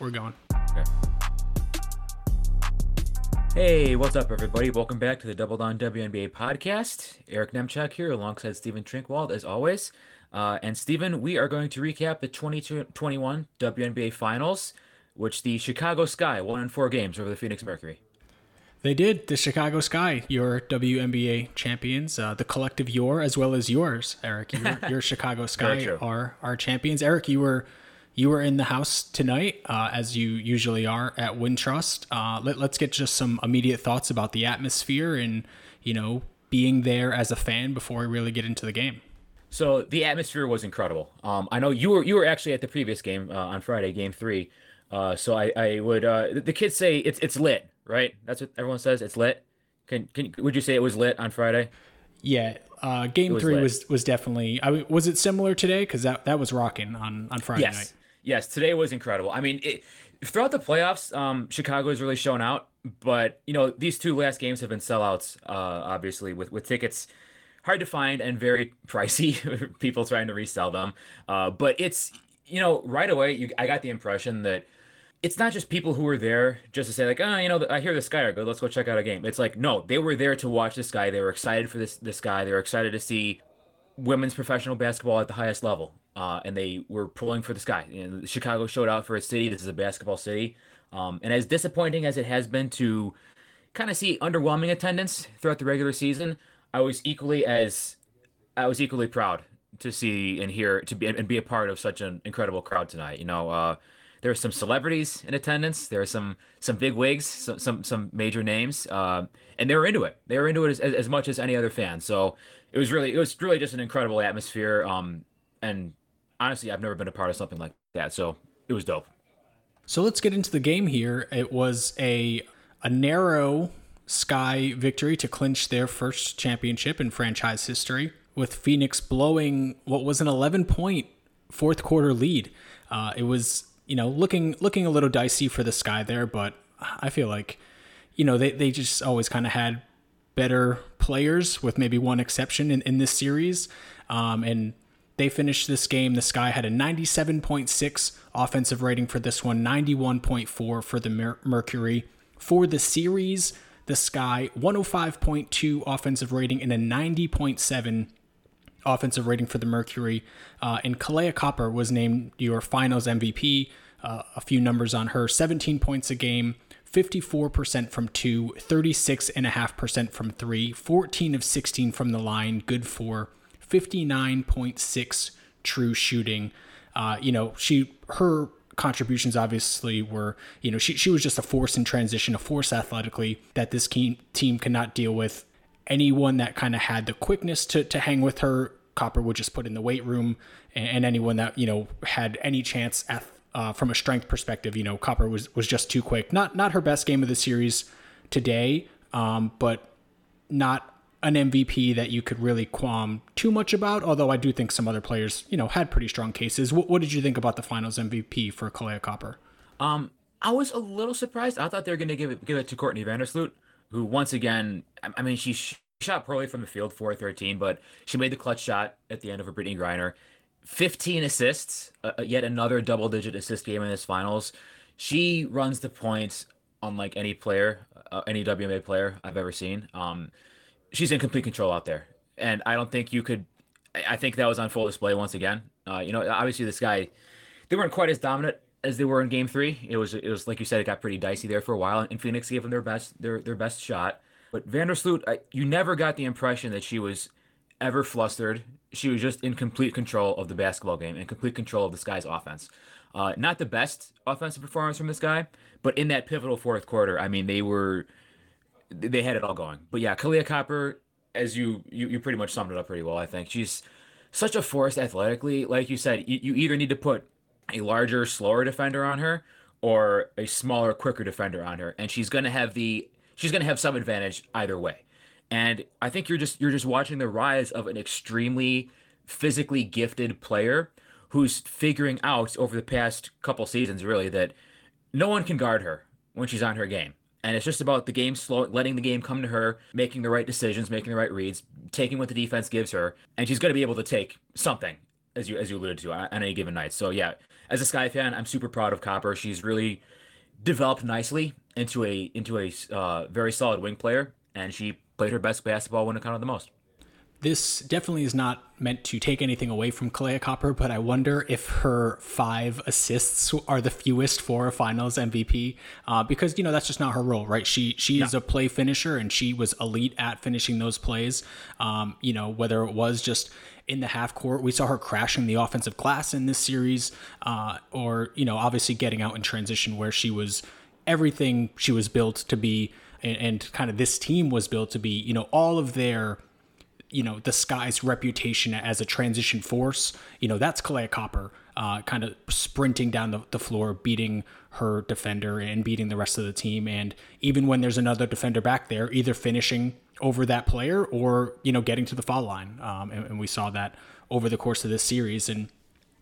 we're going. Okay. Hey, what's up, everybody? Welcome back to the Double Down WNBA podcast. Eric Nemchak here, alongside Stephen Trinkwald, as always. Uh, and Stephen, we are going to recap the 2021 WNBA Finals, which the Chicago Sky won in four games over the Phoenix Mercury. They did. The Chicago Sky, your WNBA champions, uh, the collective your as well as yours, Eric. Your, your Chicago Sky are our champions. Eric, you were you were in the house tonight, uh, as you usually are at Wintrust. Uh, let, let's get just some immediate thoughts about the atmosphere and you know being there as a fan before we really get into the game. So the atmosphere was incredible. Um, I know you were you were actually at the previous game uh, on Friday, Game Three. Uh, so I, I would uh, the kids say it's it's lit right? That's what everyone says. It's lit. Can can would you say it was lit on Friday? Yeah, uh, game was three lit. was was definitely. I was it similar today because that that was rocking on on Friday yes. night. Yes, today was incredible. I mean, it, throughout the playoffs, um, Chicago has really shown out. But you know, these two last games have been sellouts. Uh, obviously, with with tickets hard to find and very pricey. people trying to resell them. Uh, but it's you know, right away, you, I got the impression that it's not just people who were there just to say like, oh, you know, I hear this Sky are good. Let's go check out a game. It's like, no, they were there to watch this Sky. They were excited for this this Sky. They were excited to see women's professional basketball at the highest level. Uh, and they were pulling for this Sky. Know, Chicago showed out for a city. This is a basketball city. Um, and as disappointing as it has been to kind of see underwhelming attendance throughout the regular season, I was equally as I was equally proud to see and hear to be and be a part of such an incredible crowd tonight. You know, uh, there are some celebrities in attendance. There are some some big wigs, some some, some major names, uh, and they were into it. They were into it as, as much as any other fan. So it was really it was really just an incredible atmosphere. Um, and honestly, I've never been a part of something like that. So it was dope. So let's get into the game here. It was a a narrow Sky victory to clinch their first championship in franchise history, with Phoenix blowing what was an 11 point fourth quarter lead. Uh, it was you know, looking looking a little dicey for the sky there, but I feel like, you know, they, they just always kind of had better players, with maybe one exception in, in this series. Um, and they finished this game. The Sky had a 97.6 offensive rating for this one, 91.4 for the Mer- Mercury. For the series, the Sky 105.2 offensive rating and a 90.7 offensive rating for the Mercury. Uh, and Kahleah Copper was named your finals MVP. Uh, a few numbers on her 17 points a game, 54% from two, 36.5% from three, 14 of 16 from the line, good for 59.6 true shooting. Uh, you know, she, her contributions obviously were, you know, she, she was just a force in transition, a force athletically that this team, team cannot deal with anyone that kind of had the quickness to, to hang with her, Copper would just put in the weight room. And, and anyone that, you know, had any chance at, uh, from a strength perspective, you know, Copper was, was just too quick. Not, not her best game of the series today, um, but not an MVP that you could really qualm too much about. Although I do think some other players, you know, had pretty strong cases. What, what did you think about the Finals MVP for Kahleah Copper? Um, I was a little surprised. I thought they were going to give it give it to Courtney Vandersloot who once again, I mean, she shot poorly from the field, 413, but she made the clutch shot at the end of a Brittney Griner. 15 assists, uh, yet another double digit assist game in this finals. She runs the point unlike any player, uh, any WNBA player I've ever seen. Um, she's in complete control out there. And I don't think you could, I think that was on full display once again. Uh, you know, obviously this Sky, they weren't quite as dominant as they were in game three. It was it was like you said, it got pretty dicey there for a while, and Phoenix gave them their best their their best shot. But Vandersloot, I, you never got the impression that she was ever flustered. She was just in complete control of the basketball game and complete control of this Sky's offense. Uh, not the best offensive performance from this Sky, but in that pivotal fourth quarter, I mean, they were they had it all going. But yeah, Kahleah Copper, as you you, you pretty much summed it up pretty well. I think she's such a force athletically. Like you said, you, you either need to put a larger, slower defender on her or a smaller, quicker defender on her, and she's to have the she's to have some advantage either way. And I think you're just you're just watching the rise of an extremely physically gifted player who's figuring out over the past couple seasons really that no one can guard her when she's on her game. And it's just about the game slow, letting the game come to her, making the right decisions, making the right reads, taking what the defense gives her, and she's going to be able to take something, as you as you alluded to, on any given night. So yeah, as a Sky fan, I'm super proud of Copper. She's really developed nicely into a into a uh, very solid wing player, and she played her best basketball when it counted the most. This definitely is not meant to take anything away from Kahleah Copper, but I wonder if her five assists are the fewest for a Finals MVP, uh, because you know that's just not her role, right? She she is a play finisher, and she was elite at finishing those plays. Um, you know whether it was just in the half court, we saw her crashing the offensive glass in this series, uh, or you know obviously getting out in transition where she was everything she was built to be, and, and kind of this team was built to be. You know all of their you know the sky's reputation as a transition force you know that's Kahleah Copper uh, kind of sprinting down the, the floor beating her defender and beating the rest of the team. And even when there's another defender back there either finishing over that player or you know getting to the foul line. Um, and, and we saw that over the course of this series. And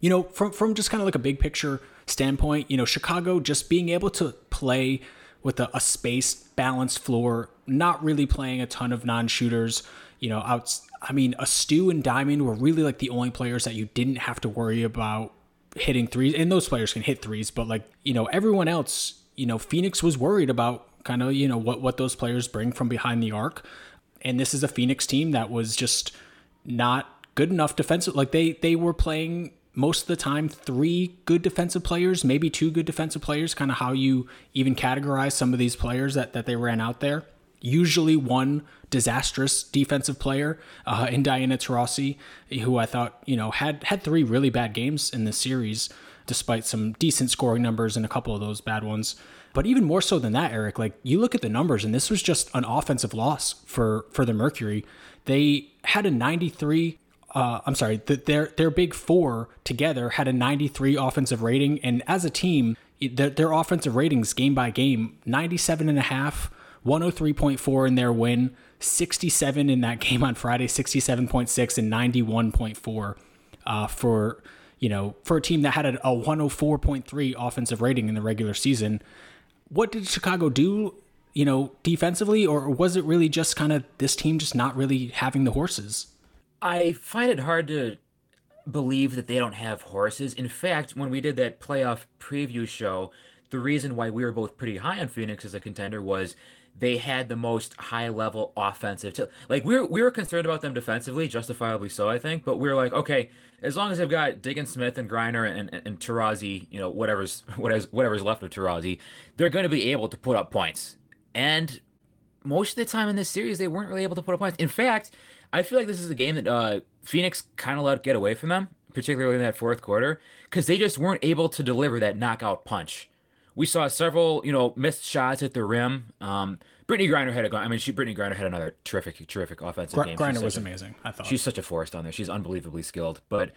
you know from from just kind of like a big picture standpoint you know Chicago just being able to play with a, a spaced balanced floor not really playing a ton of non-shooters you know. I mean, Astou and Diamond were really like the only players that you didn't have to worry about hitting threes, and those players can hit threes, but like you know, everyone else, you know, Phoenix was worried about kind of you know what what those players bring from behind the arc, and this is a Phoenix team that was just not good enough defensive. Like they they were playing most of the time three good defensive players, maybe two good defensive players, kind of how you even categorize some of these players that, that they ran out there usually one disastrous defensive player uh, in Diana Taurasi, who I thought you know had had three really bad games in this series, despite some decent scoring numbers and a couple of those bad ones. But even more so than that, Eric, like you look at the numbers, and this was just an offensive loss for for the Mercury. They had a 93. Uh, I'm sorry, the, their their big four together had a 93 offensive rating, and as a team, their, their offensive ratings game by game 97 and a half 103.4 in their win, 67 in that game on Friday, 67.6 and 91.4 uh, for you know for a team that had a, a 104.3 offensive rating in the regular season. What did Chicago do? You know, defensively, or was it really just kind of this team just not really having the horses? I find it hard to believe that they don't have horses. In fact, when we did that playoff preview show, the reason why we were both pretty high on Phoenix as a contender was they had the most high level offensive. T- like we were we were concerned about them defensively, justifiably so, I think. But we were like, okay, as long as they've got Diggins Smith and Griner and, and, and Taurasi, you know, whatever's whatever's whatever's left of Taurasi, they're going to be able to put up points. And most of the time in this series, they weren't really able to put up points. In fact, I feel like this is a game that uh, Phoenix kind of let get away from them, particularly in that fourth quarter, because they just weren't able to deliver that knockout punch we saw several, you know, missed shots at the rim. Um, Brittney Griner had a, I mean, she Brittney Griner had another terrific, terrific offensive Gr- game. Griner was a, amazing. I thought she's such a force down there. She's unbelievably skilled, but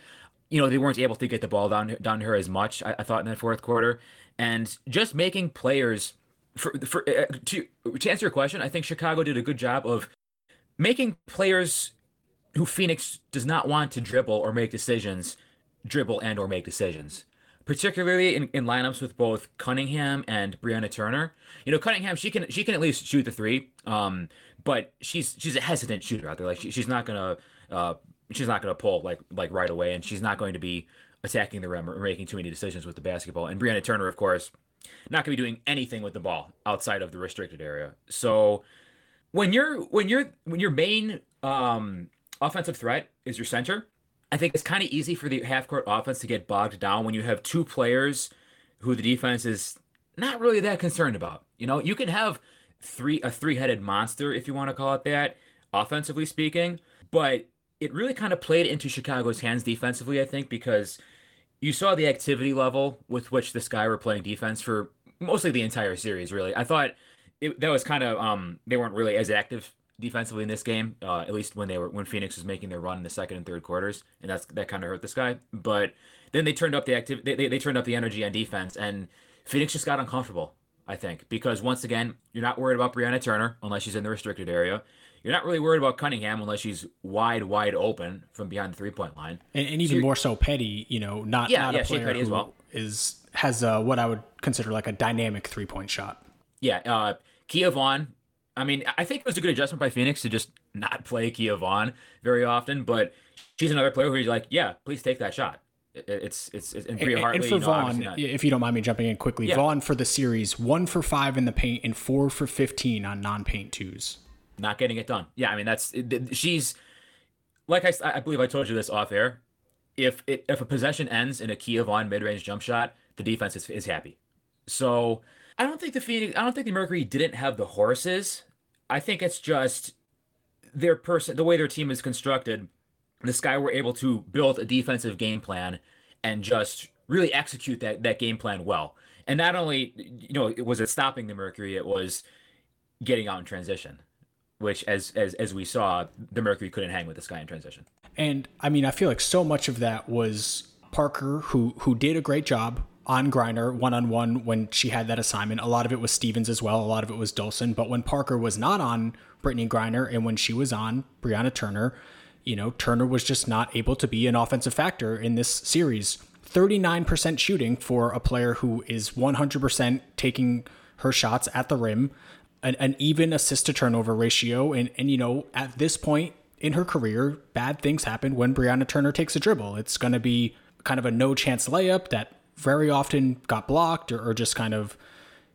you know they weren't able to get the ball down down to her as much. I, I thought in that fourth quarter, and just making players for for uh, to to answer your question, I think Chicago did a good job of making players who Phoenix does not want to dribble or make decisions dribble and or make decisions particularly in, in lineups with both Cunningham and Brianna Turner. You know, Cunningham she can she can at least shoot the three, um, but she's she's a hesitant shooter out there. Like she, she's not gonna uh, she's not gonna pull like like right away, and she's not going to be attacking the rim or making too many decisions with the basketball. And Brianna Turner, of course, not gonna be doing anything with the ball outside of the restricted area. So when you're when you're when your main um, offensive threat is your center I think it's kind of easy for the half court offense to get bogged down when you have two players who the defense is not really that concerned about. You know, you can have three a three-headed monster if you want to call it that, offensively speaking, but it really kind of played into Chicago's hands defensively, I think, because you saw the activity level with which this Sky were playing defense for mostly the entire series, really. I thought it, that was kind of um they weren't really as active defensively in this game, uh, at least when they were when Phoenix was making their run in the second and third quarters, and that's that kind of hurt this Sky. But then they turned up the activity, they, they, they turned up the energy on defense, and Phoenix just got uncomfortable. I think because once again, you're not worried about Brianna Turner unless she's in the restricted area. You're not really worried about Cunningham unless she's wide, wide open from behind the three point line, and, and even so more so Petty. You know, not yeah, not yeah, a player Petty who as well. is has uh, what I would consider like a dynamic three point shot. Yeah, uh, Kia Vaughn I mean, I think it was a good adjustment by Phoenix to just not play Kia Vaughn very often, but she's another player where you're like, yeah, please take that shot. It's it's, it's and Bria Hartley. And for you know, Vaughn, if you don't mind me jumping in quickly, yeah. Vaughn for the series, one for five in the paint and four for fifteen on non-paint twos. Not getting it done. Yeah, I mean that's she's like I, I believe I told you this off air. If it, if a possession ends in a Kia Vaughn mid-range jump shot, the defense is, is happy. So I don't think the Phoenix, I don't think the Mercury didn't have the horses. I think it's just their person, the way their team is constructed the Sky were able to build a defensive game plan and just really execute that that game plan well. And not only, you know, it was it stopping the Mercury, it was getting out in transition, which as as as we saw, the Mercury couldn't hang with the Sky in transition. And I mean, I feel like so much of that was Parker, who who did a great job on Griner one on one when she had that assignment. A lot of it was Stevens as well. A lot of it was Dolson. But when Parker was not on Brittney Griner and when she was on Brianna Turner, you know, Turner was just not able to be an offensive factor in this series. 39% shooting for a player who is 100% taking her shots at the rim, an, an even assist to turnover ratio. And, and, you know, at this point in her career, bad things happen when Brianna Turner takes a dribble. It's going to be kind of a no chance layup that very often got blocked or, or just kind of,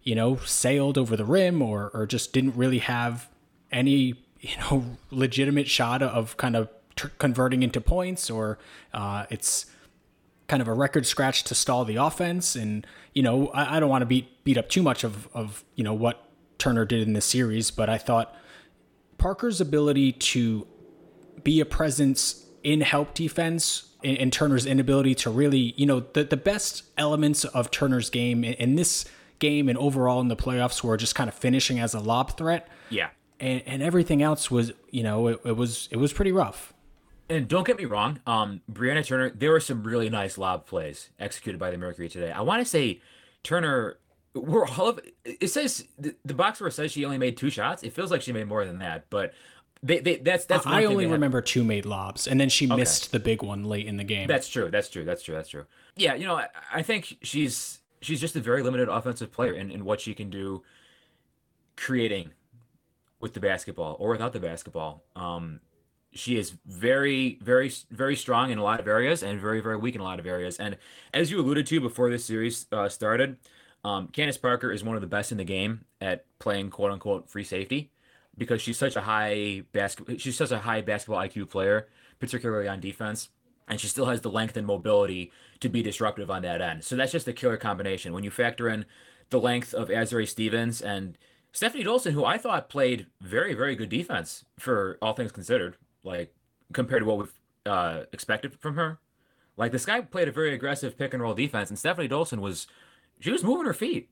you know, sailed over the rim or, or just didn't really have any you know legitimate shot of kind of t- converting into points or uh, it's kind of a record scratch to stall the offense. And, you know, I, I don't want to beat, beat up too much of, of, you know, what Turner did in this series, but I thought Parker's ability to be a presence in help defense and, and Turner's inability to really, you know, the, the best elements of Turner's game in, in this game and overall in the playoffs were just kind of finishing as a lob threat. Yeah. And, and everything else was, you know, it, it was it was pretty rough and don't get me wrong, um, Brianna Turner, there were some really nice lob plays executed by the Mercury today. I want to say Turner, we're all of it says the, the box score says she only made two shots. It feels like she made more than that, but they, they that's that's. I only remember two made lobs, and then she okay. missed the big one late in the game. That's true. That's true. That's true. That's true. Yeah, you know, I, I think she's she's just a very limited offensive player in, in what she can do, creating with the basketball or without the basketball. Um, she is very, very, very strong in a lot of areas and very, very weak in a lot of areas. And as you alluded to before this series uh, started, um, Candace Parker is one of the best in the game at playing quote unquote free safety because she's such a high basketball she's such a high basketball IQ player, particularly on defense, and she still has the length and mobility to be disruptive on that end. So that's just a killer combination. When you factor in the length of Azurá Stevens and Stephanie Dolson, who I thought played very, very good defense for all things considered like compared to what we've uh, expected from her. Like this Sky played a very aggressive pick and roll defense, and Stephanie Dolson was she was moving her feet.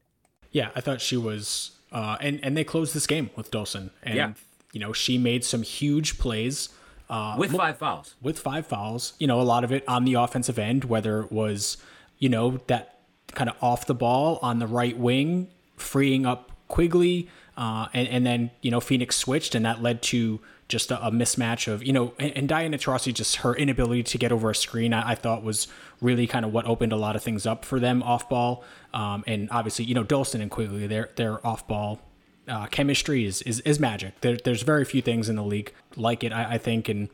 Yeah, I thought she was, uh, and and they closed this game with Dolson, and yeah. you know she made some huge plays uh, with five fouls. With five fouls, you know a lot of it on the offensive end, whether it was you know that kind of off the ball on the right wing, freeing up Quigley, uh, and and then you know Phoenix switched, and that led to just a, a, mismatch of you know and, and Diana Taurasi just her inability to get over a screen I, I, thought was really kind of what opened a lot of things up for them off ball um, and obviously you know Dolson and Quigley their their off ball uh, chemistry is, is is magic. There, there's very few things in the league like it I, I, think. And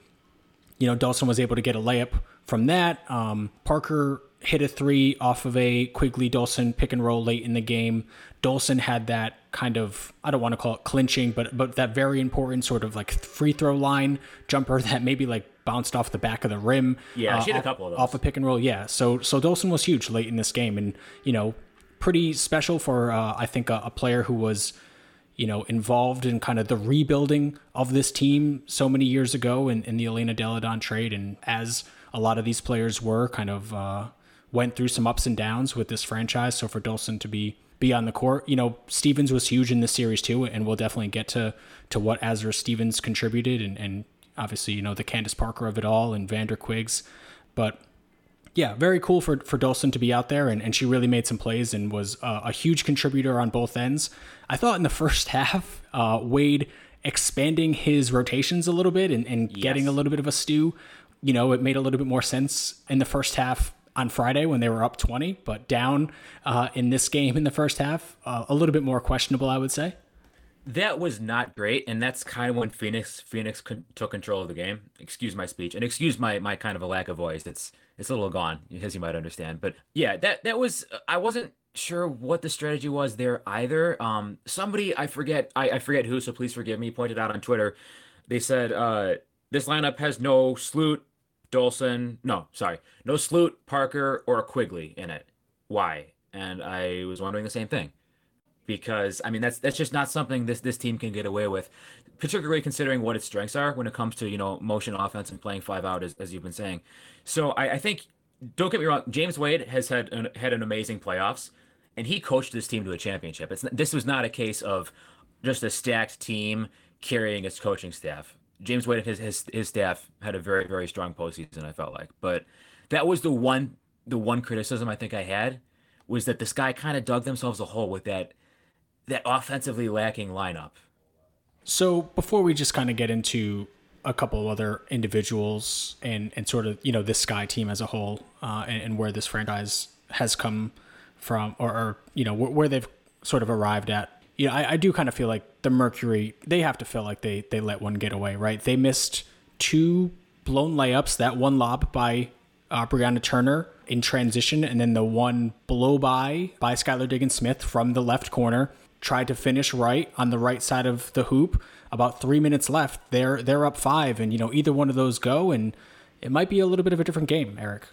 you know Dolson was able to get a layup from that. Um, Parker hit a three off of a Quigley Dolson pick and roll late in the game. Dolson had that kind of I don't want to call it clinching, but but that very important sort of like free throw line jumper that maybe like bounced off the back of the rim. Yeah, uh, she had a couple of those off a pick and roll. Yeah, so so Dolson was huge late in this game, and you know pretty special for uh, I think a, a player who was you know involved in kind of the rebuilding of this team so many years ago in, in the Elena Delle Donne trade, and as a lot of these players were kind of. Uh, went through some ups and downs with this franchise. So for Dolson to be be on the court, you know, Stevens was huge in this series too, and we'll definitely get to to what Azurá Stevens contributed, and and obviously you know the Candace Parker of it all and Vander Quiggs, but. Yeah, very cool for, for Dolson to be out there, and, and she really made some plays and was uh, a huge contributor on both ends. I thought in the first half, uh, Wade expanding his rotations a little bit and, and yes. getting a little bit of a stew, you know, it made a little bit more sense in the first half on Friday when they were up 20, but down uh, in this game in the first half, uh, a little bit more questionable, I would say. that was not great, and that's kind of when Phoenix Phoenix con- took control of the game. Excuse my speech, and excuse my my kind of a lack of voice. It's it's a little gone, as you might understand. But yeah, that that was I wasn't sure what the strategy was there either. Um, somebody I forget I, I forget who, so please forgive me. Pointed out on Twitter, they said uh, this lineup has no Sloot, Dolson, no, sorry, no Sloot, Parker, or Quigley in it. Why? And I was wondering the same thing because I mean that's that's just not something this this team can get away with, particularly considering what its strengths are when it comes to you know motion offense and playing five out as, as you've been saying. So I, I think don't get me wrong, James Wade has had an, had an amazing playoffs, and he coached this team to a championship. It's this was not a case of just a stacked team carrying its coaching staff. James Wade and his, his his staff had a very very strong postseason. I felt like, but that was the one the one criticism I think I had was that this Sky kind of dug themselves a hole with that that offensively lacking lineup. So before we just kind of get into a couple of other individuals and and sort of you know this Sky team as a whole uh, and, and, where this franchise has come from or, or you know where, where, they've sort of arrived at. You know, I, I do kind of feel like the Mercury they have to feel like they they let one get away, right? They missed two blown layups, that one lob by uh, Brianna Turner in transition, and then the one blow by by Skylar Diggins Smith from the left corner tried to finish right on the right side of the hoop. About three minutes left. They're they're up five, and you know either one of those go, and it might be a little bit of a different game, Eric.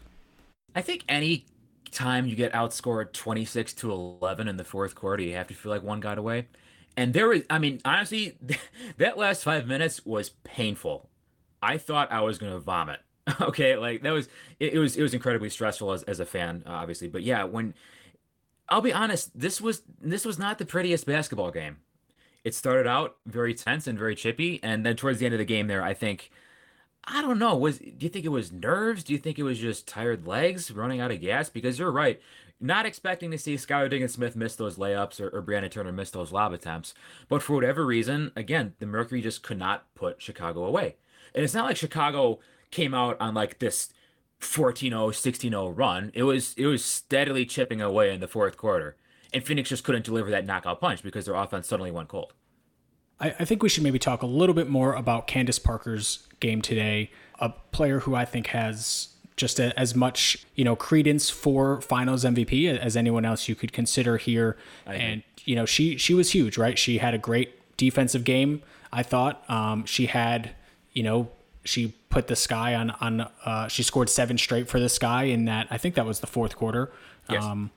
I think any time you get outscored 26 to 11 in the fourth quarter, you have to feel like one got away. And there was, I mean, honestly, that last five minutes was painful. I thought I was going to vomit. okay. Like that was, it, it, was, it was incredibly stressful as, as a fan, obviously. But yeah, when I'll be honest, this was this was not the prettiest basketball game. It started out very tense and very chippy, and then towards the end of the game, there, I think, I don't know, was do you think it was nerves? Do you think it was just tired legs running out of gas? Because you're right, not expecting to see Skylar Diggins Smith miss those layups or, or Brianna Turner miss those lob attempts, but for whatever reason, again, the Mercury just could not put Chicago away, and it's not like Chicago came out on like this 14-0, 16-0 run. It was it was steadily chipping away in the fourth quarter. And Phoenix just couldn't deliver that knockout punch because their offense suddenly went cold. I, I think we should maybe talk a little bit more about Candace Parker's game today, a player who I think has just a, as much you know credence for Finals MVP as anyone else you could consider here. And you know she she was huge, right? She had a great defensive game. I thought um, she had you know she put the sky on on uh, she scored seven straight for the sky in that I think that was the fourth quarter. Yes. Um,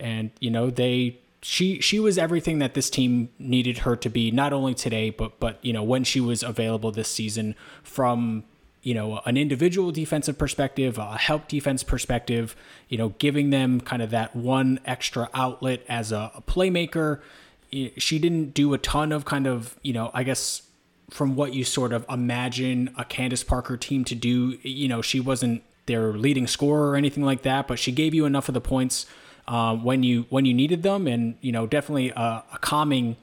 and you know they she she was everything that this team needed her to be not only today but but you know when she was available this season from you know an individual defensive perspective a help defense perspective you know giving them kind of that one extra outlet as a, a playmaker she didn't do a ton of kind of you know i guess from what you sort of imagine a Candace Parker team to do. You know, she wasn't their leading scorer or anything like that, but she gave you enough of the points uh, when you when you needed them, and you know, definitely a, a, calming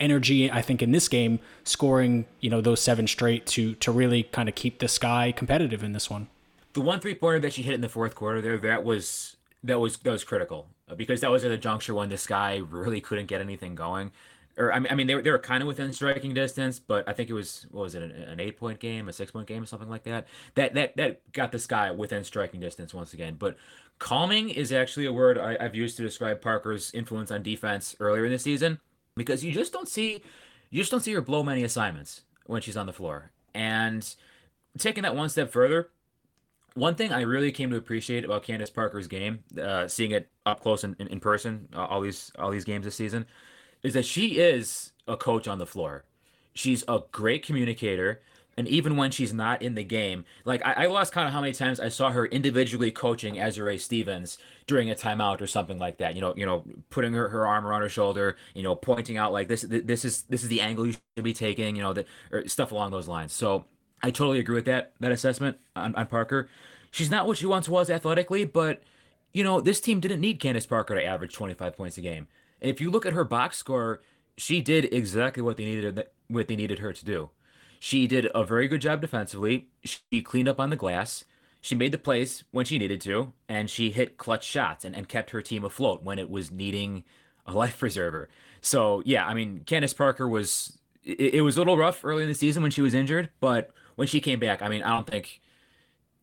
energy. I think in this game, scoring you know those seven straight to to really kind of keep the sky competitive in this one. The one three pointer that she hit in the fourth quarter there, that was that was that was critical because that was at a juncture when the sky really couldn't get anything going or I mean, I mean, they were they were kind of within striking distance, but I think it was what was it an, an eight point game, a six point game, or something like that. That that that got this Sky within striking distance once again. But calming is actually a word I, have used to describe Parker's influence on defense earlier in the season because you just don't see you just don't see her blow many assignments when she's on the floor. And taking that one step further, one thing I really came to appreciate about Candace Parker's game, uh, seeing it up close in, in, in person, uh, all these all these games this season is that she is a coach on the floor. She's a great communicator. And even when she's not in the game, like I, I lost count of how many times I saw her individually coaching Azurá Stevens during a timeout or something like that. You know, you know, putting her, her arm around her shoulder, you know, pointing out like this this is this is the angle you should be taking, you know, that or stuff along those lines. So I totally agree with that that assessment on, on Parker. She's not what she once was athletically, but you know, this team didn't need Candace Parker to average 25 points a game. And if you look at her box score, she did exactly what they needed what they needed her to do. She did a very good job defensively. She cleaned up on the glass. She made the plays when she needed to, and she hit clutch shots and, and kept her team afloat when it was needing a life preserver. So yeah, I mean, Candace Parker was it, it was a little rough early in the season when she was injured, but when she came back, I mean, I don't think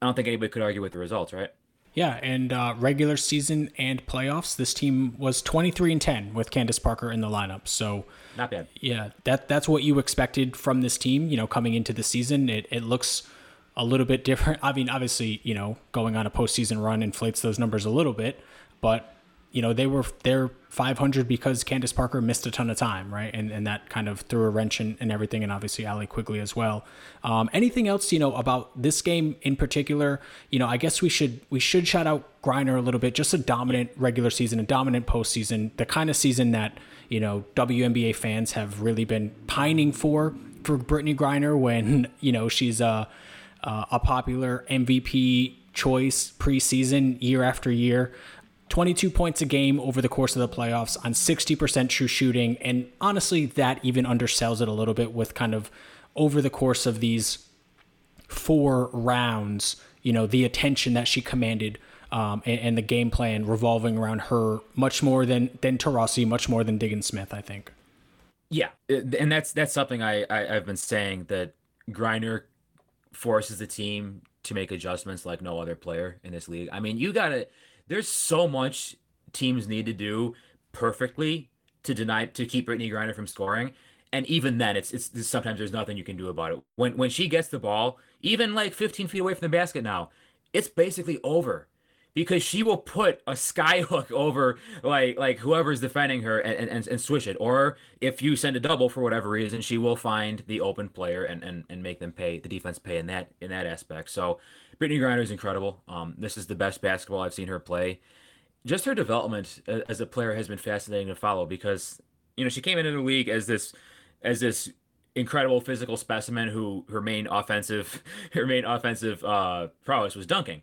I don't think anybody could argue with the results, right? Yeah, and uh, regular season and playoffs, this team was 23 and 10 with Candace Parker in the lineup. So not bad. Yeah, that that's what you expected from this team. You know, coming into the season, it it looks a little bit different. I mean, obviously, you know, going on a postseason run inflates those numbers a little bit, but you know, they were they're 500 because Candace Parker missed a ton of time, right? And and that kind of threw a wrench in, in everything, and obviously Allie Quigley as well. Um, anything else, you know, about this game in particular? You know, I guess we should we should shout out Griner a little bit. Just a dominant regular season, a dominant postseason, the kind of season that you know WNBA fans have really been pining for for Brittney Griner when you know she's a a popular MVP choice preseason year after year. 22 points a game over the course of the playoffs on 60% true shooting. And honestly, that even undersells it a little bit with kind of over the course of these four rounds, you know, the attention that she commanded um, and, and, the game plan revolving around her much more than than Taurasi, much more than Diggins Smith, I think. Yeah, and that's that's something I, I have been saying that Griner forces the team to make adjustments like no other player in this league. I mean, you got to there's so much teams need to do perfectly to deny to keep Brittney Griner from scoring. And even then, it's it's sometimes there's nothing you can do about it. When when she gets the ball, even like 15 feet away from the basket now, it's basically over because she will put a skyhook over like like whoever's defending her and, and, and switch it. Or if you send a double for whatever reason, she will find the open player and, and, and make them pay the defense pay in that in that aspect. So Brittney Griner is incredible. Um, this is the best basketball I've seen her play. Just her development as a player has been fascinating to follow because you know she came into the league as this as this incredible physical specimen who her main offensive her main offensive uh, prowess was dunking.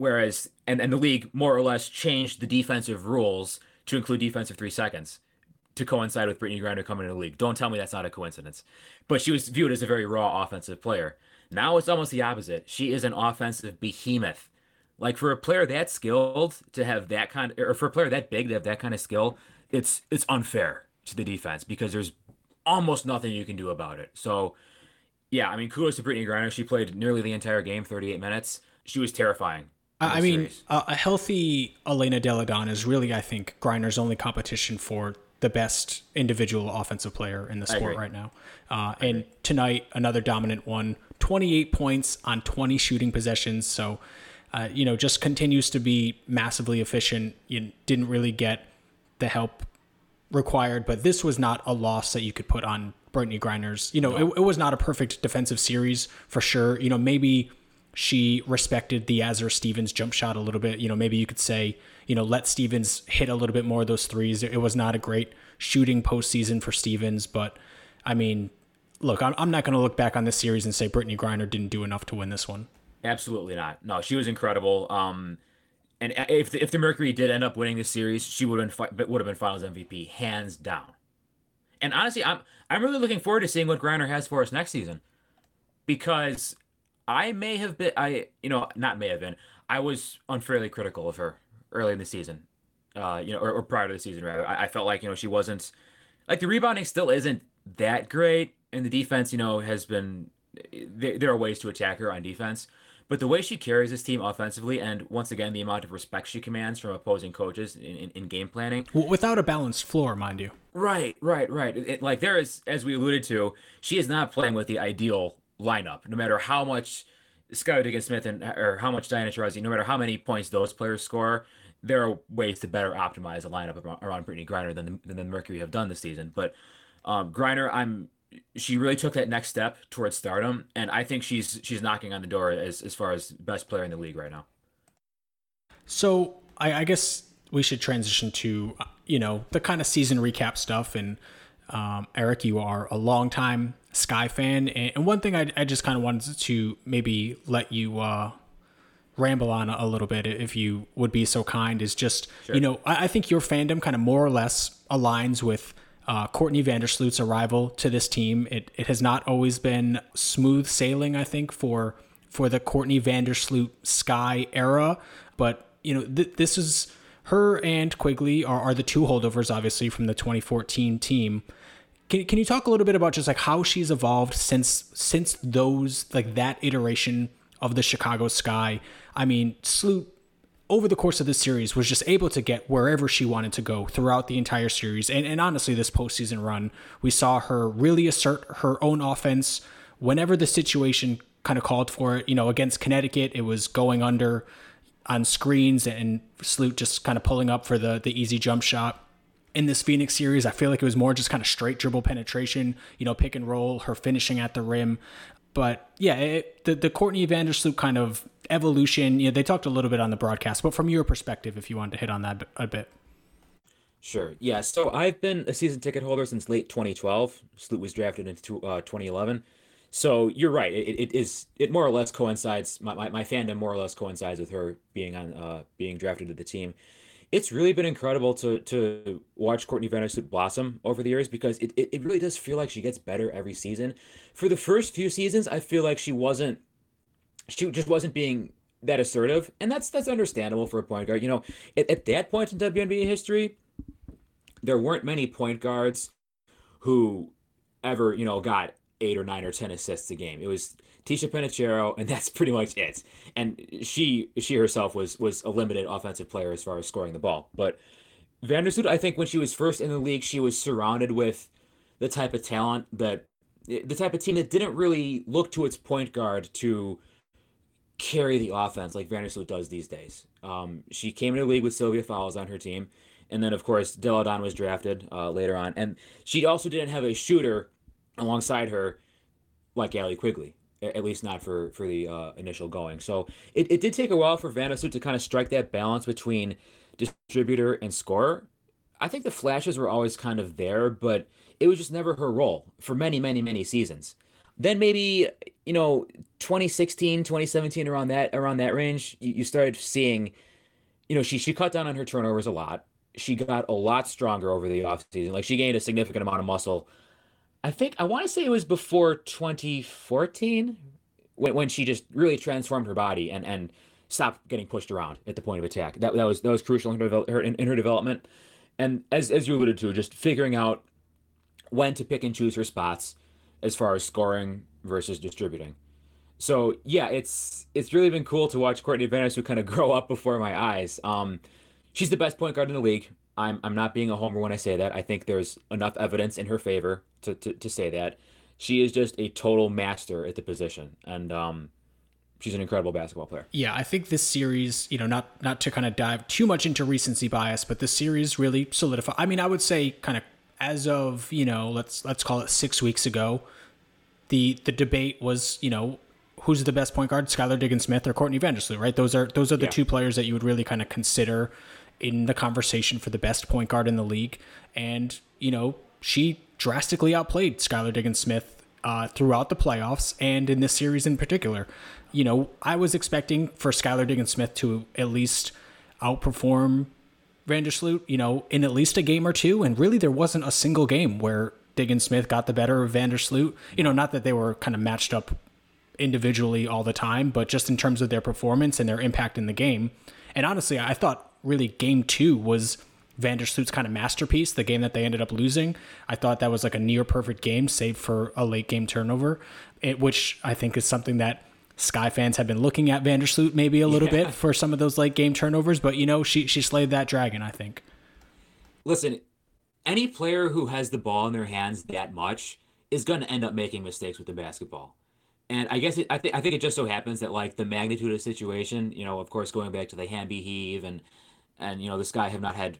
Whereas and, and the league more or less changed the defensive rules to include defensive three seconds to coincide with Brittney Griner coming into the league. Don't tell me that's not a coincidence. But she was viewed as a very raw offensive player. Now it's almost the opposite. She is an offensive behemoth. Like for a player that skilled to have that kind of, or for a player that big to have that kind of skill, it's it's unfair to the defense because there's almost nothing you can do about it. So, yeah, I mean, kudos to Brittney Griner. She played nearly the entire game, 38 minutes. She was terrifying. I mean, a, a healthy Elena Delle Donne is really, I think, Griner's only competition for the best individual offensive player in the sport right now. Uh, and tonight, another dominant one 28 points on 20 shooting possessions. So, uh, you know, just continues to be massively efficient. You didn't really get the help required, but this was not a loss that you could put on Brittney Griner's. You know, no. it, it was not a perfect defensive series for sure. You know, maybe she respected the Azurá Stevens jump shot a little bit. You know, maybe you could say, you know, let Stevens hit a little bit more of those threes. It was not a great shooting postseason for Stevens, but I mean, look, I'm, I'm not going to look back on this series and say Brittney Griner didn't do enough to win this one. Absolutely not. No, she was incredible. Um, and if the, if the Mercury did end up winning this series, she would have been would have been Finals MVP hands down. And honestly, I'm I'm really looking forward to seeing what Griner has for us next season, because I may have been I you know not may have been I was unfairly critical of her early in the season, uh you know or, or prior to the season rather. I, I felt like you know she wasn't like the rebounding still isn't that great and the defense, you know, has been there, there are ways to attack her on defense. But the way she carries this team offensively, and once again, the amount of respect she commands from opposing coaches in, in, in game planning. Without a balanced floor, mind you. Right, right, right. It, like there is, as we alluded to, she is not playing with the ideal lineup. No matter how much Skylar Diggins Smith and or how much Diana Taurasi, no matter how many points those players score, there are ways to better optimize a lineup around, around Brittney Griner than the, than the Mercury have done this season. But um, Griner, I'm she really took that next step towards stardom, and I think she's she's knocking on the door as as far as best player in the league right now. So I, I guess we should transition to you know the kind of season recap stuff. And um, Eric, you are a longtime Sky fan, and, one thing I, I just kind of wanted to maybe let you uh, ramble on a little bit, if you would be so kind, is just sure. you know I, I think your fandom kind of more or less aligns with uh, Courtney Vandersloot's arrival to this team. It, it has not always been smooth sailing, I think, for for the Courtney Vandersloot Sky era, but you know th- this is her and Quigley are, are the two holdovers, obviously, from the 2014 team. Can, can you talk a little bit about just like how she's evolved since since those like that iteration of the Chicago Sky? I mean, Sloot over the course of this series was just able to get wherever she wanted to go throughout the entire series. And, and honestly, this postseason run, we saw her really assert her own offense whenever the situation kind of called for it. You know, against Connecticut, it was going under on screens and Sloot just kind of pulling up for the the easy jump shot. In this Phoenix series, I feel like it was more just kind of straight dribble penetration, you know, pick and roll, her finishing at the rim. But yeah, it, the the Courtney Vandersloot kind of evolution. You know, they talked a little bit on the broadcast, but from your perspective, if you wanted to hit on that a bit. Sure. Yeah. So I've been a season ticket holder since late 2012. Sloot was drafted uh, 2011. So you're right. It, it is it more or less coincides. My, my, my fandom more or less coincides with her being on uh, being drafted to the team. It's really been incredible to to watch Courtney Vandersloot blossom over the years because it, it, it really does feel like she gets better every season. For the first few seasons, I feel like she wasn't she just wasn't being that assertive, and that's that's understandable for a point guard. You know, at, at that point in WNBA history, there weren't many point guards who ever you know got eight or nine or ten assists a game. It was Ticha Penicheiro, and that's pretty much it. And she she herself was was a limited offensive player as far as scoring the ball. But Vandersloot, I think when she was first in the league, she was surrounded with the type of talent that the type of team that didn't really look to its point guard to carry the offense like Vandersloot does these days. Um, she came into the league with Sylvia Fowles on her team, and then of course Delle Donne was drafted uh, later on, and she also didn't have a shooter alongside her like Allie Quigley, at least not for for the uh, initial going. So it, it did take a while for Vandersloot to kind of strike that balance between distributor and scorer. I think the flashes were always kind of there, but it was just never her role for many, many, many seasons. Then maybe, you know, 2016, 2017, around that around that range, you, you started seeing, you know, she she cut down on her turnovers a lot. She got a lot stronger over the offseason. Like she gained a significant amount of muscle. I think I want to say it was before 2014 when, when she just really transformed her body and and stopped getting pushed around at the point of attack. That that was that was crucial in her, in, in her development. And as as you alluded to, just figuring out when to pick and choose her spots as far as scoring versus distributing. So yeah, it's it's really been cool to watch Courtney Vandersloot kind of grow up before my eyes. Um, she's the best point guard in the league. I'm I'm not being a homer when I say that. I think there's enough evidence in her favor to to, to say that. She is just a total master at the position, and um, she's an incredible basketball player. Yeah, I think this series, you know, not not to kind of dive too much into recency bias, but this series really solidified. I mean, I would say kind of as of you know, let's let's call it six weeks ago, the the debate was you know who's the best point guard, Skylar Diggins Smith or Courtney Vandersloot, right? Those are those are the yeah. two players that you would really kind of consider in the conversation for the best point guard in the league. And you know, she drastically outplayed Skylar Diggins Smith uh, throughout the playoffs and in this series in particular. You know, I was expecting for Skylar Diggins Smith to at least outperform Vandersloot, you know, in at least a game or two. And really, there wasn't a single game where Diggins Smith got the better of Vandersloot. You know, not that they were kind of matched up individually all the time, but just in terms of their performance and their impact in the game. And honestly, I thought really game two was Vandersloot's kind of masterpiece, the game that they ended up losing. I thought that was like a near perfect game, save for a late game turnover, it, which I think is something that Sky fans have been looking at Vandersloot maybe a little yeah. bit for some of those late game turnovers, but you know, she she slayed that dragon, I think. Listen, any player who has the ball in their hands that much is going to end up making mistakes with the basketball. And I guess it, I think I think it just so happens that like the magnitude of the situation, you know, of course, going back to the Hamby heave and and you know the Sky have not had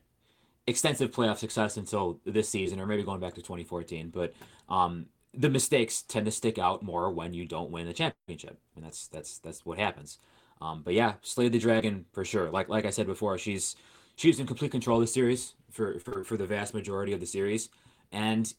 extensive playoff success until this season, or maybe going back to 2014. But um, the mistakes tend to stick out more when you don't win the championship, and that's that's that's what happens. Um, but yeah, slayed the dragon for sure. Like like I said before, she's she's in complete control of the series for for for the vast majority of the series, and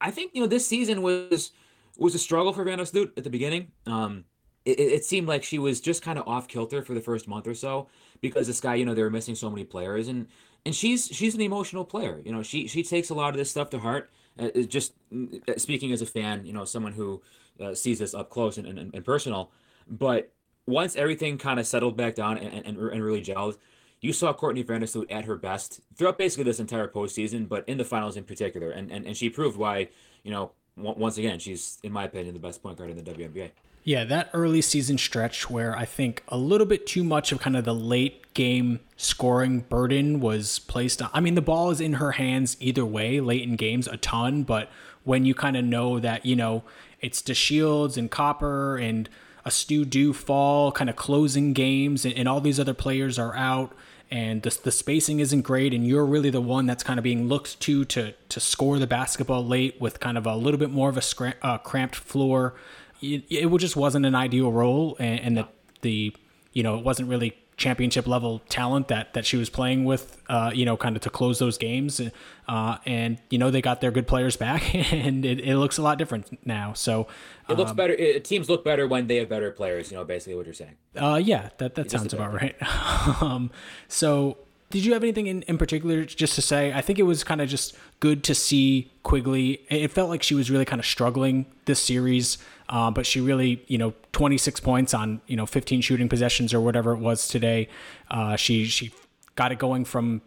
I think you know this season was was a struggle for Vandersloot at the beginning. Um, it, it seemed like she was just kind of off kilter for the first month or so because this Sky, you know, they were missing so many players, and and she's she's an emotional player. You know, she she takes a lot of this stuff to heart. Uh, just uh, speaking as a fan, you know, someone who uh, sees this up close and, and, and personal. But once everything kind of settled back down and, and, and really gelled, you saw Courtney Vandersloot at her best throughout basically this entire postseason, but in the finals in particular, and and, and she proved why you know once again she's in my opinion the best point guard in the WNBA. Yeah, that early season stretch where I think a little bit too much of kind of the late game scoring burden was placed on. I mean, the ball is in her hands either way, late in games, a ton, but when you kind of know that, you know, it's DeShields and Copper and a Stu Do fall kind of closing games and, and all these other players are out and the, the spacing isn't great and you're really the one that's kind of being looked to to to score the basketball late with kind of a little bit more of a scram- uh, cramped floor it, it just wasn't an ideal role, and, and the the you know it wasn't really championship level talent that that she was playing with, uh, you know, kind of to close those games. Uh, and you know they got their good players back, and it, it looks a lot different now. So it looks um, better. It, teams look better when they have better players. You know, basically what you're saying. Uh, yeah, that that sounds about right. um, so did you have anything in, in particular just to say? I think it was kind of just good to see Quigley. It felt like she was really kind of struggling this series, uh, but she really, you know, 26 points on you know 15 shooting possessions or whatever it was today. Uh, she she got it going from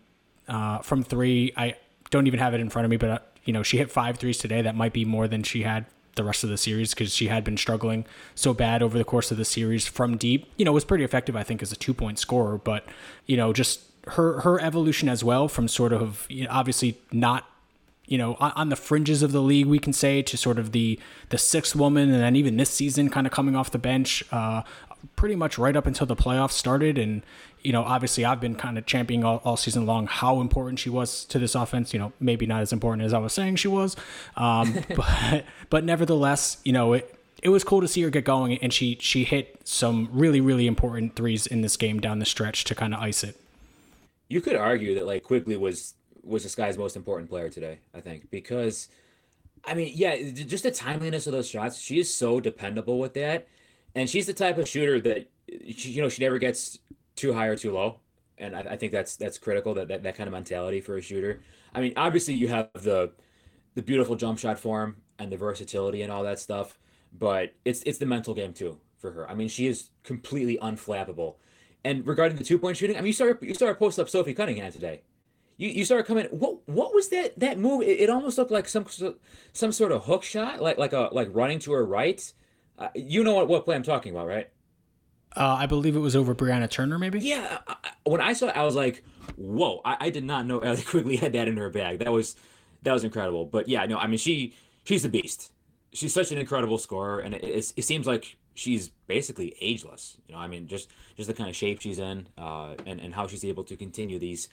uh, from three. I don't even have it in front of me, but uh, you know she hit five threes today. That might be more than she had the rest of the series because she had been struggling so bad over the course of the series from deep. You know, was pretty effective, I think, as a two point scorer, but you know, just her her evolution as well from sort of you know, obviously not you know on, on, the fringes of the league we can say to sort of the the sixth woman and then even this season kind of coming off the bench uh, pretty much right up until the playoffs started. And you know obviously I've been kind of championing all, all season long how important she was to this offense you know maybe not as important as I was saying she was um, but but nevertheless you know it it was cool to see her get going and she she hit some really really important threes in this game down the stretch to kind of ice it. You could argue that like Quigley was was this Sky's most important player today. I think because, I mean, yeah, just the timeliness of those shots. She is so dependable with that, and she's the type of shooter that she, you know she never gets too high or too low. And I, I think that's that's critical that, that that kind of mentality for a shooter. I mean, obviously you have the the beautiful jump shot form and the versatility and all that stuff, but it's it's the mental game too for her. I mean, she is completely unflappable and regarding the two point shooting, I mean, you started you started post up Sophie Cunningham today. You you started coming. What what was that that move? It, it almost looked like some some sort of hook shot, like like a like running to her right. Uh, you know what what play I'm talking about, right? Uh, I believe it was over Brianna Turner, maybe. Yeah, I, when I saw it, I was like, "Whoa!" I, I did not know Allie Quigley had that in her bag. That was that was incredible. But yeah, no, I mean she she's a beast. She's such an incredible scorer, and it, it, it seems like she's basically ageless. You know, I mean, just just the kind of shape she's in, uh, and and how she's able to continue these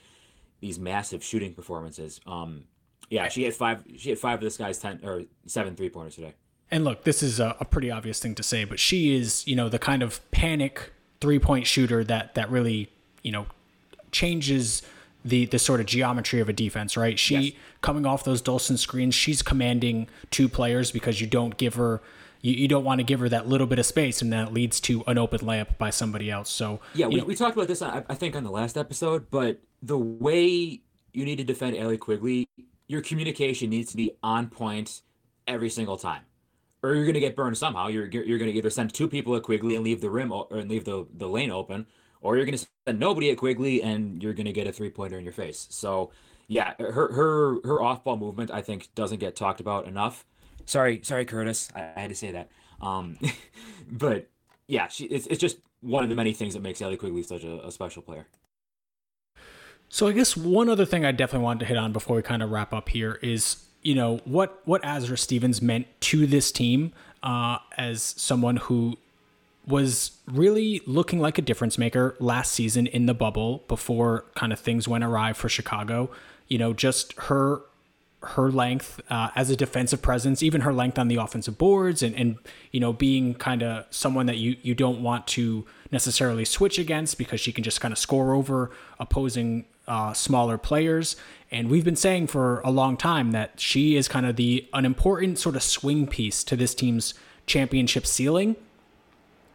these massive shooting performances. Um, yeah, she hit five. She hit five of this Sky's ten or seven three pointers today. And look, this is a, a pretty obvious thing to say, but she is, you know, the kind of panic three point shooter that that really, you know, changes the the sort of geometry of a defense, right? She yes. coming off those Dolson screens, she's commanding two players because you don't give her you, you don't want to give her that little bit of space, and that leads to an open layup by somebody else. So yeah, we, we talked about this I, I think on the last episode, but the way you need to defend Allie Quigley, your communication needs to be on point every single time, or you're going to get burned somehow. You're you're going to either send two people at Quigley and leave the rim or leave the the lane open, or you're going to send nobody at Quigley and you're going to get a three pointer in your face. So yeah, her her her off ball movement I think doesn't get talked about enough. Sorry, sorry, Curtis. I, I had to say that. Um, but yeah, she it's it's just one of the many things that makes Allie Quigley such a, a special player. So I guess one other thing I definitely wanted to hit on before we kind of wrap up here is you know what what Azurá Stevens meant to this team uh, as someone who was really looking like a difference maker last season in the bubble before kind of things went awry for Chicago. You know, just her her length uh, as a defensive presence, even her length on the offensive boards, and, and you know being kind of someone that you you don't want to necessarily switch against because she can just kind of score over opposing uh, smaller players. And we've been saying for a long time that she is kind of the an important sort of swing piece to this team's championship ceiling.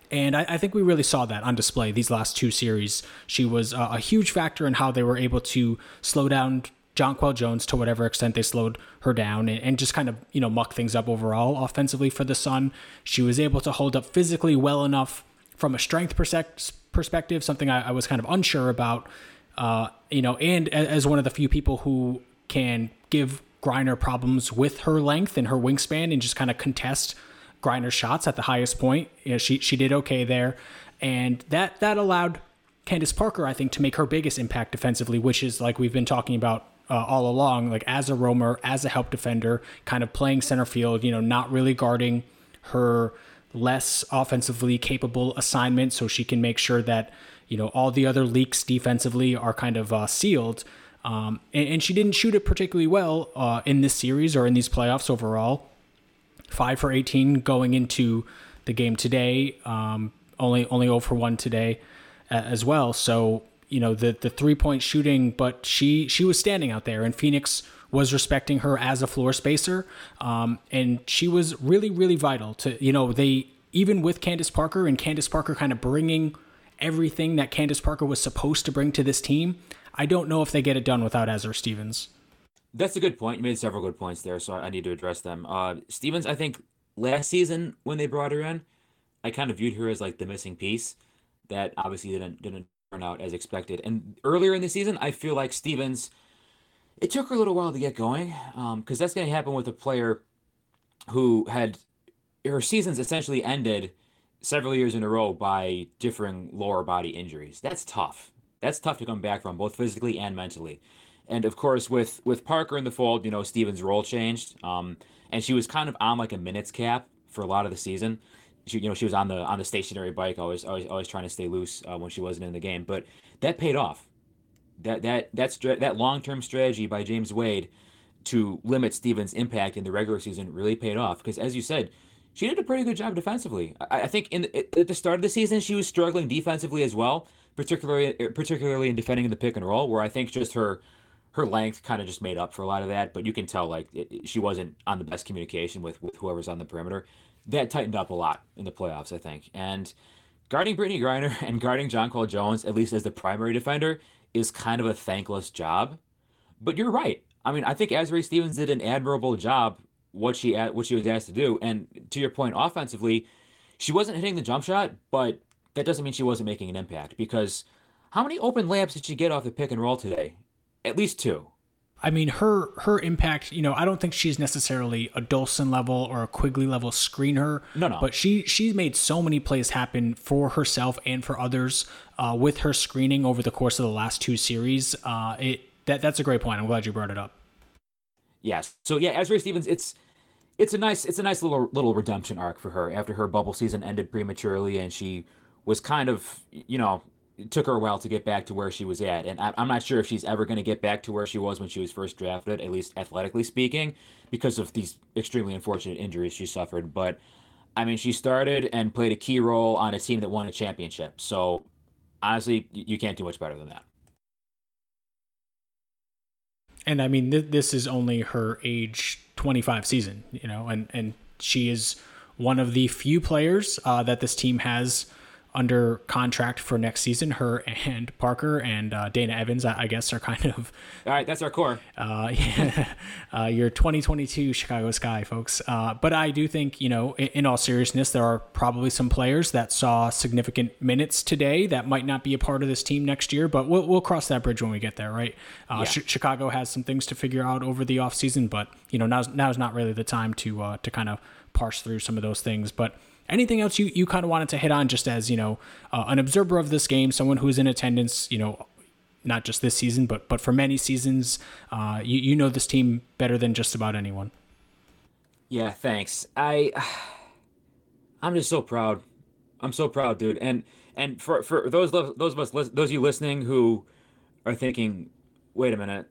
And I, I, think we really saw that on display these last two series. She was a huge factor in how they were able to slow down Jonquel Jones to whatever extent they slowed her down and, and, just kind of, you know, muck things up overall offensively for the Sun. She was able to hold up physically well enough from a strength perspective, something I, I was kind of unsure about Uh, you know, and as one of the few people who can give Griner problems with her length and her wingspan and just kind of contest Griner shots at the highest point. You know, she she did okay there, and that that allowed Candace Parker, I think, to make her biggest impact defensively, which is like we've been talking about uh, all along, like as a roamer, as a help defender, kind of playing center field. You know, not really guarding her less offensively capable assignment, so she can make sure that you know all the other leaks defensively are kind of uh, sealed. Um, and, and, she didn't shoot it particularly well uh, in this series or in these playoffs overall. Five for 18 going into the game today. Um, only only 0 for one today uh, as well. So you know the the three point shooting, but she she was standing out there, and Phoenix was respecting her as a floor spacer, um, and she was really really vital to you know they even with Candace Parker and Candace Parker kind of bringing everything that Candace Parker was supposed to bring to this team. I don't know if they get it done without Azurá Stevens. That's a good point. You made several good points there, so I need to address them. Uh, Stevens, I think last season when they brought her in, I kind of viewed her as like the missing piece that obviously didn't didn't turn out as expected. And earlier in the season, I feel like Stevens, it took her a little while to get going, because um, that's going to happen with a player who had her seasons essentially ended several years in a row by differing lower body injuries. That's tough. That's tough to come back from, both physically and mentally. And of course, with with Parker in the fold, you know, Stevens' role changed, um, and she was kind of on like a minutes cap for a lot of the season. She, you know, she was on the on the stationary bike, always always always trying to stay loose uh, when she wasn't in the game. But that paid off. That that that that's that long term strategy by James Wade to limit Stevens' impact in the regular season really paid off because, as you said, she did a pretty good job defensively. I, I think in the, at the start of the season she was struggling defensively as well, particularly er, particularly in defending the pick and roll, where I think just her her length kind of just made up for a lot of that. But you can tell like it, she wasn't on the best communication with with whoever's on the perimeter. That tightened up a lot in the playoffs, I think. And guarding Brittney Griner and guarding Jonquel Jones, at least as the primary defender, is kind of a thankless job. But you're right. I mean, I think Azurá Stevens did an admirable job what she what she was asked to do. And to your point, offensively, she wasn't hitting the jump shot, but that doesn't mean she wasn't making an impact because how many open layups did she get off the pick and roll today? At least two. I mean, her her impact. You know, I don't think she's necessarily a Dolson level or a Quigley level screener. No, no. But she she's made so many plays happen for herself and for others uh, with her screening over the course of the last two series. Uh, it that that's a great point. I'm glad you brought it up. Yes. So yeah, Azurá Stevens, it's it's a nice it's a nice little little redemption arc for her after her bubble season ended prematurely and she was kind of you know it took her a while to get back to where she was at. And i'm not sure if she's ever going to get back to where she was when she was first drafted at least athletically speaking because of these extremely unfortunate injuries she suffered. But i mean she started and played a key role on a team that won a championship. So honestly you can't do much better than that and i mean th- this is only her age 25 season, you know, and, and she is one of the few players uh, that this team has under contract for next season. Her and Parker and uh, Dana Evans, I, guess, are kind of. All right, that's our core. Uh, yeah, uh, your 2022 Chicago Sky, folks. Uh, but I do think, you know, in, in, all seriousness, there are probably some players that saw significant minutes today that might not be a part of this team next year, but we'll, we'll cross that bridge when we get there, right? Uh, yeah. Sh- Chicago has some things to figure out over the offseason, but, you know, now's, now's not really the time to, uh, to kind of parse through some of those things. But, Anything else you, you kind of wanted to hit on just as, you know, uh, an observer of this game, someone who's in attendance, you know, not just this season, but but for many seasons, uh, you, you know this team better than just about anyone. Yeah, thanks. I I'm just so proud. I'm so proud, dude. And and for for those those of us those of you listening who are thinking, wait a minute,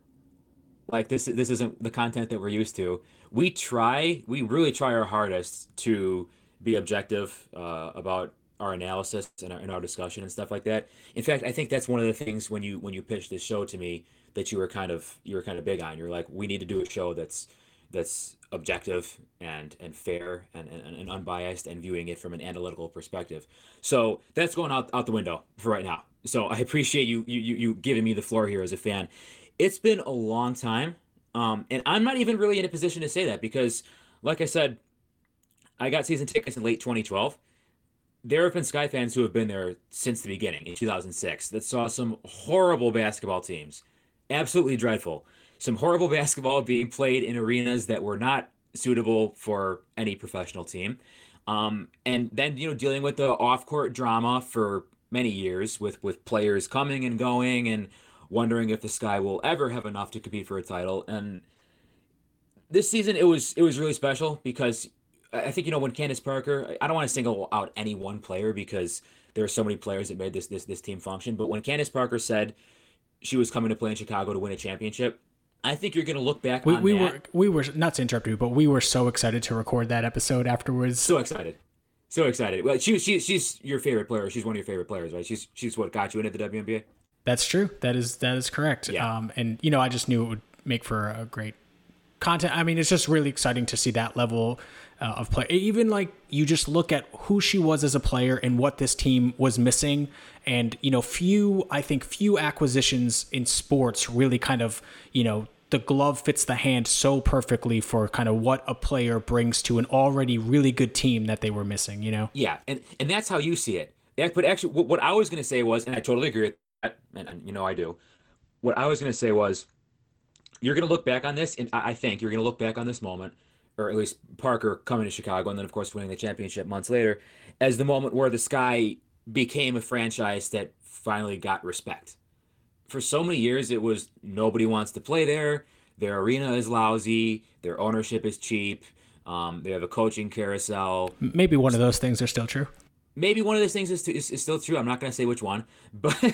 like this this isn't the content that we're used to. We try, we really try our hardest to be objective uh, about our analysis and our, and our discussion and stuff like that. In fact, I think that's one of the things when you when you pitched this show to me that you were kind of you were kind of big on. You're like, we need to do a show that's that's objective and and fair and, and, and unbiased and viewing it from an analytical perspective. So that's going out, out the window for right now. So I appreciate you you you giving me the floor here as a fan. It's been a long time, um, and I'm not even really in a position to say that because, like I said, I got season tickets in late 2012. there have been Sky fans who have been there since the beginning in 2006 that saw some horrible basketball teams, absolutely dreadful. Some horrible basketball being played in arenas that were not suitable for any professional team. Um, and then you know dealing with the off-court drama for many years with with players coming and going and wondering if the Sky will ever have enough to compete for a title. And this season it was it was really special because I think you know when Candace Parker. I don't want to single out any one player because there are so many players that made this this this team function. But when Candace Parker said she was coming to play in Chicago to win a championship, I think you're going to look back. We, we that. were we were not to interrupt you, but we were so excited to record that episode afterwards. So excited, so excited. Well, she she she's your favorite player. She's one of your favorite players, right? She's she's what got you into the WNBA. That's true. That is that is correct. Yeah. Um, and you know, I just knew it would make for a great content. I mean, it's just really exciting to see that level uh, of play. Even like you just look at who she was as a player and what this team was missing, and you know, few I think few acquisitions in sports really kind of you know the glove fits the hand so perfectly for kind of what a player brings to an already really good team that they were missing, you know? Yeah, and and that's how you see it. But actually, what, I was going to say was, and I totally agree with that, and, and you know I do. What I was going to say was, you're going to look back on this, and I think you're going to look back on this moment, or at least Parker coming to Chicago, and then of course winning the championship months later, as the moment where the Sky became a franchise that finally got respect for so many years it was nobody wants to play there. Their arena is lousy. Their ownership is cheap. Um, they have a coaching carousel. Maybe one of those things are still true. Maybe one of those things is, is, is still true. I'm not going to say which one, but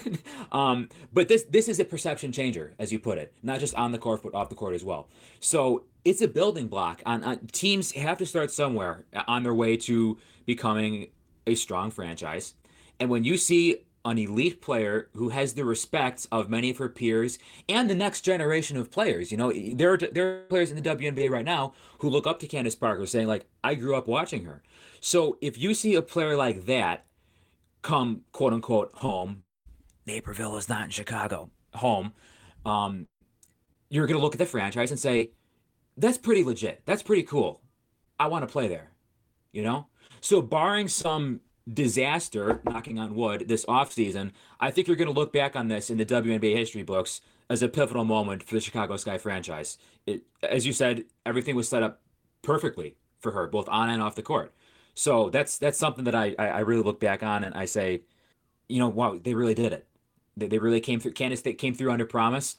um, but this this is a perception changer, as you put it, not just on the court but off the court as well. So it's a building block. On, on teams have to start somewhere on their way to becoming a strong franchise, and when you see an elite player who has the respect of many of her peers and the next generation of players. You know, there are there are players in the WNBA right now who look up to Candace Parker, saying like, "I grew up watching her." So if you see a player like that come quote unquote home, Naperville is not in Chicago, home, um, you're gonna look at the franchise and say, "That's pretty legit. That's pretty cool. I want to play there." You know. So barring some disaster, knocking on wood, this offseason, I think you're going to look back on this in the WNBA history books as a pivotal moment for the Chicago Sky franchise. It, as you said, everything was set up perfectly for her, both on and off the court. So that's that's something that I I really look back on and I say, you know, wow, they really did it. They, they really came through. Candace they came through under promise.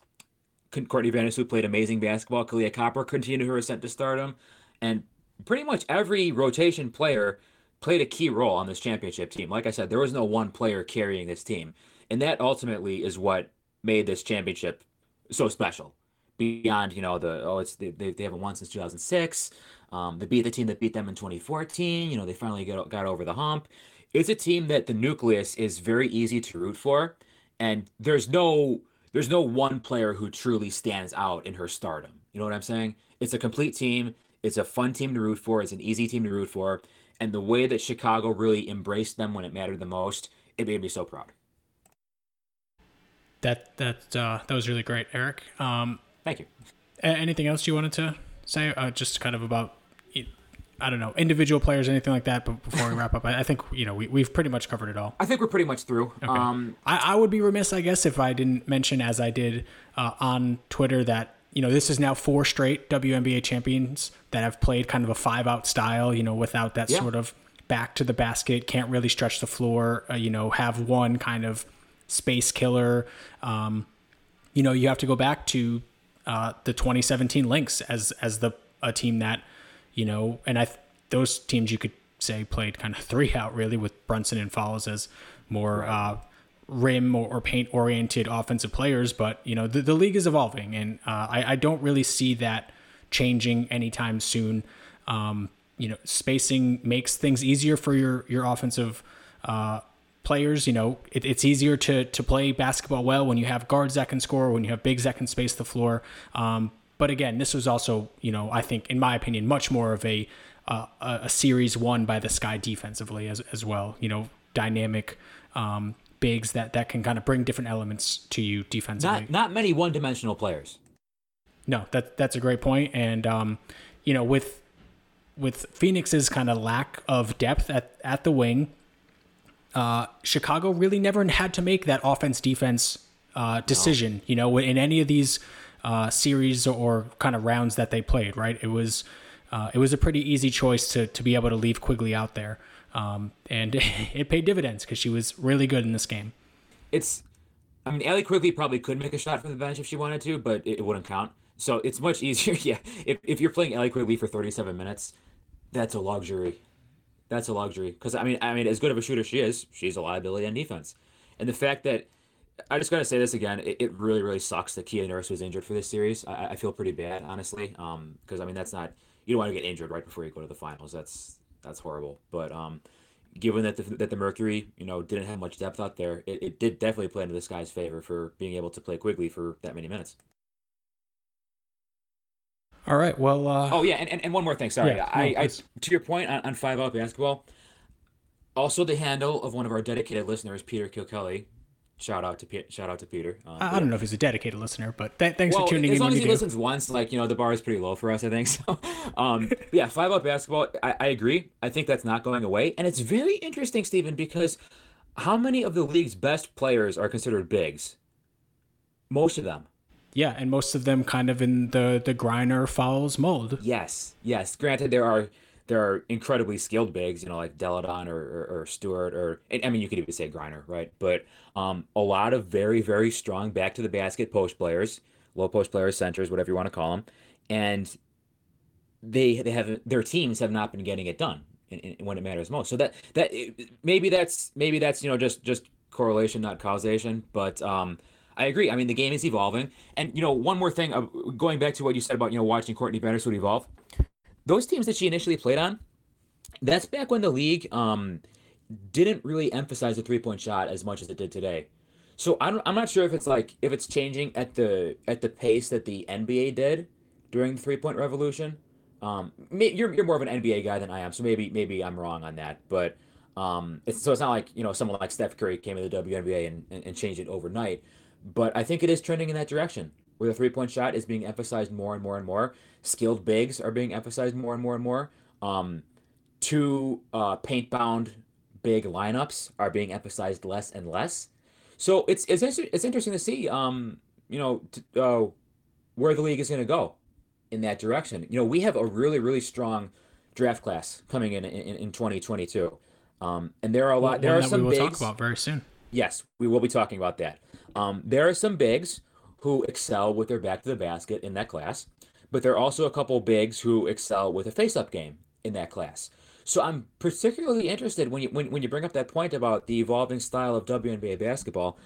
Courtney Vandersloot played amazing basketball. Kahleah Copper continued her ascent to stardom, and pretty much every rotation player played a key role on this championship team. Like I said, there was no one player carrying this team. And that ultimately is what made this championship so special. Beyond, you know, the oh, it's they, they, haven't won since 2006. Um, they beat the team that beat them in 2014. You know, they finally got, got over the hump. It's a team that the nucleus is very easy to root for, and there's no there's no one player who truly stands out in her stardom. You know what I'm saying? It's a complete team. It's a fun team to root for. It's an easy team to root for and the way that Chicago really embraced them when it mattered the most, it made me so proud. That that uh, that was really great, Eric. Um, Thank you. Anything else you wanted to say? Uh, just kind of about I don't know individual players, anything like that. But before we wrap up, I, I think you know we we've pretty much covered it all. I think we're pretty much through. Okay. Um, I, I would be remiss, I guess, if I didn't mention, as I did uh, on Twitter, that you know, this is now four straight WNBA champions that have played kind of a five out style, you know, without that yeah. sort of back to the basket, can't really stretch the floor, uh, you know, have one kind of space killer. Um, you know, you have to go back to uh, the 2017 Lynx as as the a team that, you know, and I those teams you could say played kind of three out really with Brunson and Fowles as more uh, rim or, or paint oriented offensive players, but you know the, the league is evolving, and uh, I, I, don't really see that changing anytime soon. Um, you know, spacing makes things easier for your your offensive uh, players. You know, it, it's easier to to play basketball well when you have guards that can score, when you have bigs that can space the floor. Um, but again, this was also, you know, I think, in my opinion, much more of a uh, a series won by the Sky defensively as as well. You know, dynamic. Um, bigs that that can kind of bring different elements to you defensively. Not not many one dimensional players. No, that that's a great point, and um, you know with with Phoenix's kind of lack of depth at at the wing, uh, Chicago really never had to make that offense defense uh, decision. No. You know, in any of these uh, series or kind of rounds that they played, right? It was uh, it was a pretty easy choice to to be able to leave Quigley out there, um, and it paid dividends because she was really good in this game. It's, I mean, Allie Quigley probably could make a shot from the bench if she wanted to, but it, wouldn't count. So it's much easier. Yeah, if if you're playing Allie Quigley for 37 minutes, that's a luxury that's a luxury. Because I mean, I mean, as good of a shooter she is, she's a liability on defense. And the fact that I just gotta say this again, it, it really, really sucks that Kia Nurse was injured for this series. I, I feel pretty bad, honestly. Um, because I mean, that's not you don't want to get injured right before you go to the finals. That's that's horrible. But um, given that the that the Mercury, you know, didn't have much depth out there, it, it did definitely play into this Sky's favor for being able to play Quigley for that many minutes. All right. Well. Uh, oh yeah, and, and, and one more thing. Sorry, yeah, I, no, I to your point on, on five out basketball. Also, the handle of one of our dedicated listeners, Peter Kilkelly. Shout out to shout out to Peter. Um, I, I don't know if he's a dedicated listener, but th- thanks well, for tuning in. As long as he do. listens once, like you know, the bar is pretty low for us. I think so. Um, yeah, five out basketball. I, I agree. I think that's not going away, and it's very interesting, Stephen, because how many of the league's best players are considered bigs? Most of them. Yeah, and most of them kind of in the the Griner Fowles mold. Yes, yes. Granted, there are there are incredibly skilled bigs, you know, like Delle Donne or, or, or Stewart, or I mean, you could even say Griner, right? But um, a lot of very very strong back to the basket post players, low post players, centers, whatever you want to call them, and they they have their teams have not been getting it done in, in, when it matters most. So that that maybe that's maybe that's you know just just correlation, not causation, but um, I agree. I mean, the game is evolving, and you know, one more thing, uh, going back to what you said about you know watching Courtney Vandersloot evolve. Those teams that she initially played on, that's back when the league um, didn't really emphasize the three point shot as much as it did today. So I'm I'm not sure if it's like if it's changing at the at the pace that the NBA did during the three point revolution. Um, you're you're more of an NBA guy than I am, so maybe maybe I'm wrong on that. But um, it's, so it's not like you know someone like Steph Curry came to the WNBA and, and, and changed it overnight. But I think it is trending in that direction where the three point shot is being emphasized more and more and more. Skilled bigs are being emphasized more and more and more. Um, two uh, paint bound big lineups are being emphasized less and less. So it's it's it's interesting to see, um, you know, t- uh, where the league is going to go in that direction. You know, we have a really really strong draft class coming in in, in 2022, um, and there are a lot. There are some we will bigs, talk about very soon. Yes, we will be talking about that. Um, there are some bigs who excel with their back to the basket in that class, but there are also a couple bigs who excel with a face-up game in that class. So I'm particularly interested when you when, when you bring up that point about the evolving style of WNBA basketball.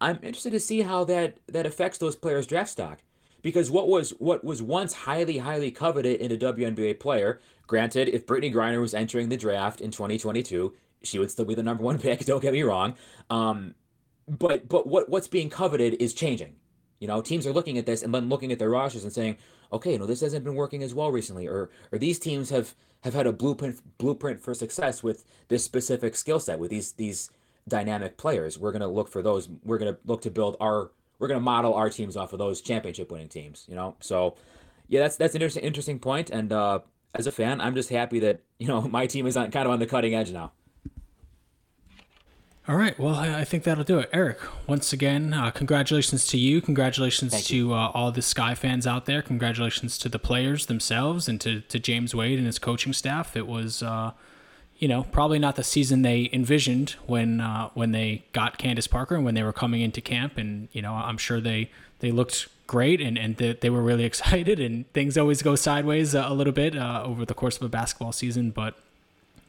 I'm interested to see how that that affects those players' draft stock. Because what was what was once highly highly coveted in a WNBA player, granted, if Brittney Griner was entering the draft in 2022, she would still be the number one pick. Don't get me wrong. Um, but but what what's being coveted is changing. You know, teams are looking at this and then looking at their rosters and saying, okay, you know, this hasn't been working as well recently, or or these teams have have had a blueprint blueprint for success with this specific skill set with these these dynamic players. We're gonna look for those. We're gonna look to build our. We're gonna model our teams off of those championship winning teams. You know, so yeah, that's that's an interesting interesting point. And uh, as a fan, I'm just happy that you know my team is on kind of on the cutting edge now. All right. Well, I think that'll do it. Eric, once again, uh, congratulations to you. Congratulations Thank to you. uh, all the Sky fans out there. Congratulations to the players themselves and to, to James Wade and his coaching staff. It was, uh, you know, probably not the season they envisioned when uh, when they got Candace Parker and when they were coming into camp. And, you know, I'm sure they, they looked great and, and they, they were really excited. And things always go sideways a little bit uh, over the course of a basketball season. But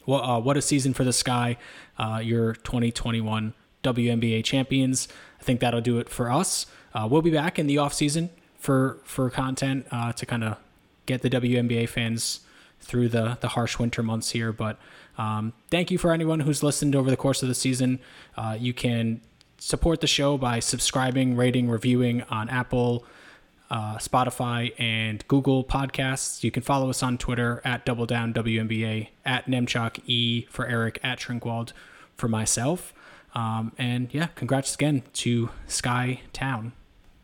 uh, what a season for the Sky, uh, your 2021 WNBA champions. I think that'll do it for us. Uh, we'll be back in the off season for for content uh, to kind of get the WNBA fans through the the harsh winter months here. But um, thank you for anyone who's listened over the course of the season. Uh, you can support the show by subscribing, rating, reviewing on Apple uh, Spotify, and Google Podcasts. You can follow us on Twitter at Double Down WNBA, at Nemchok E for Eric, at Trinkwald for myself. Um, and yeah, congrats again to Sky Town.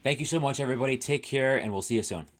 Thank you so much, everybody. Take care, and we'll see you soon.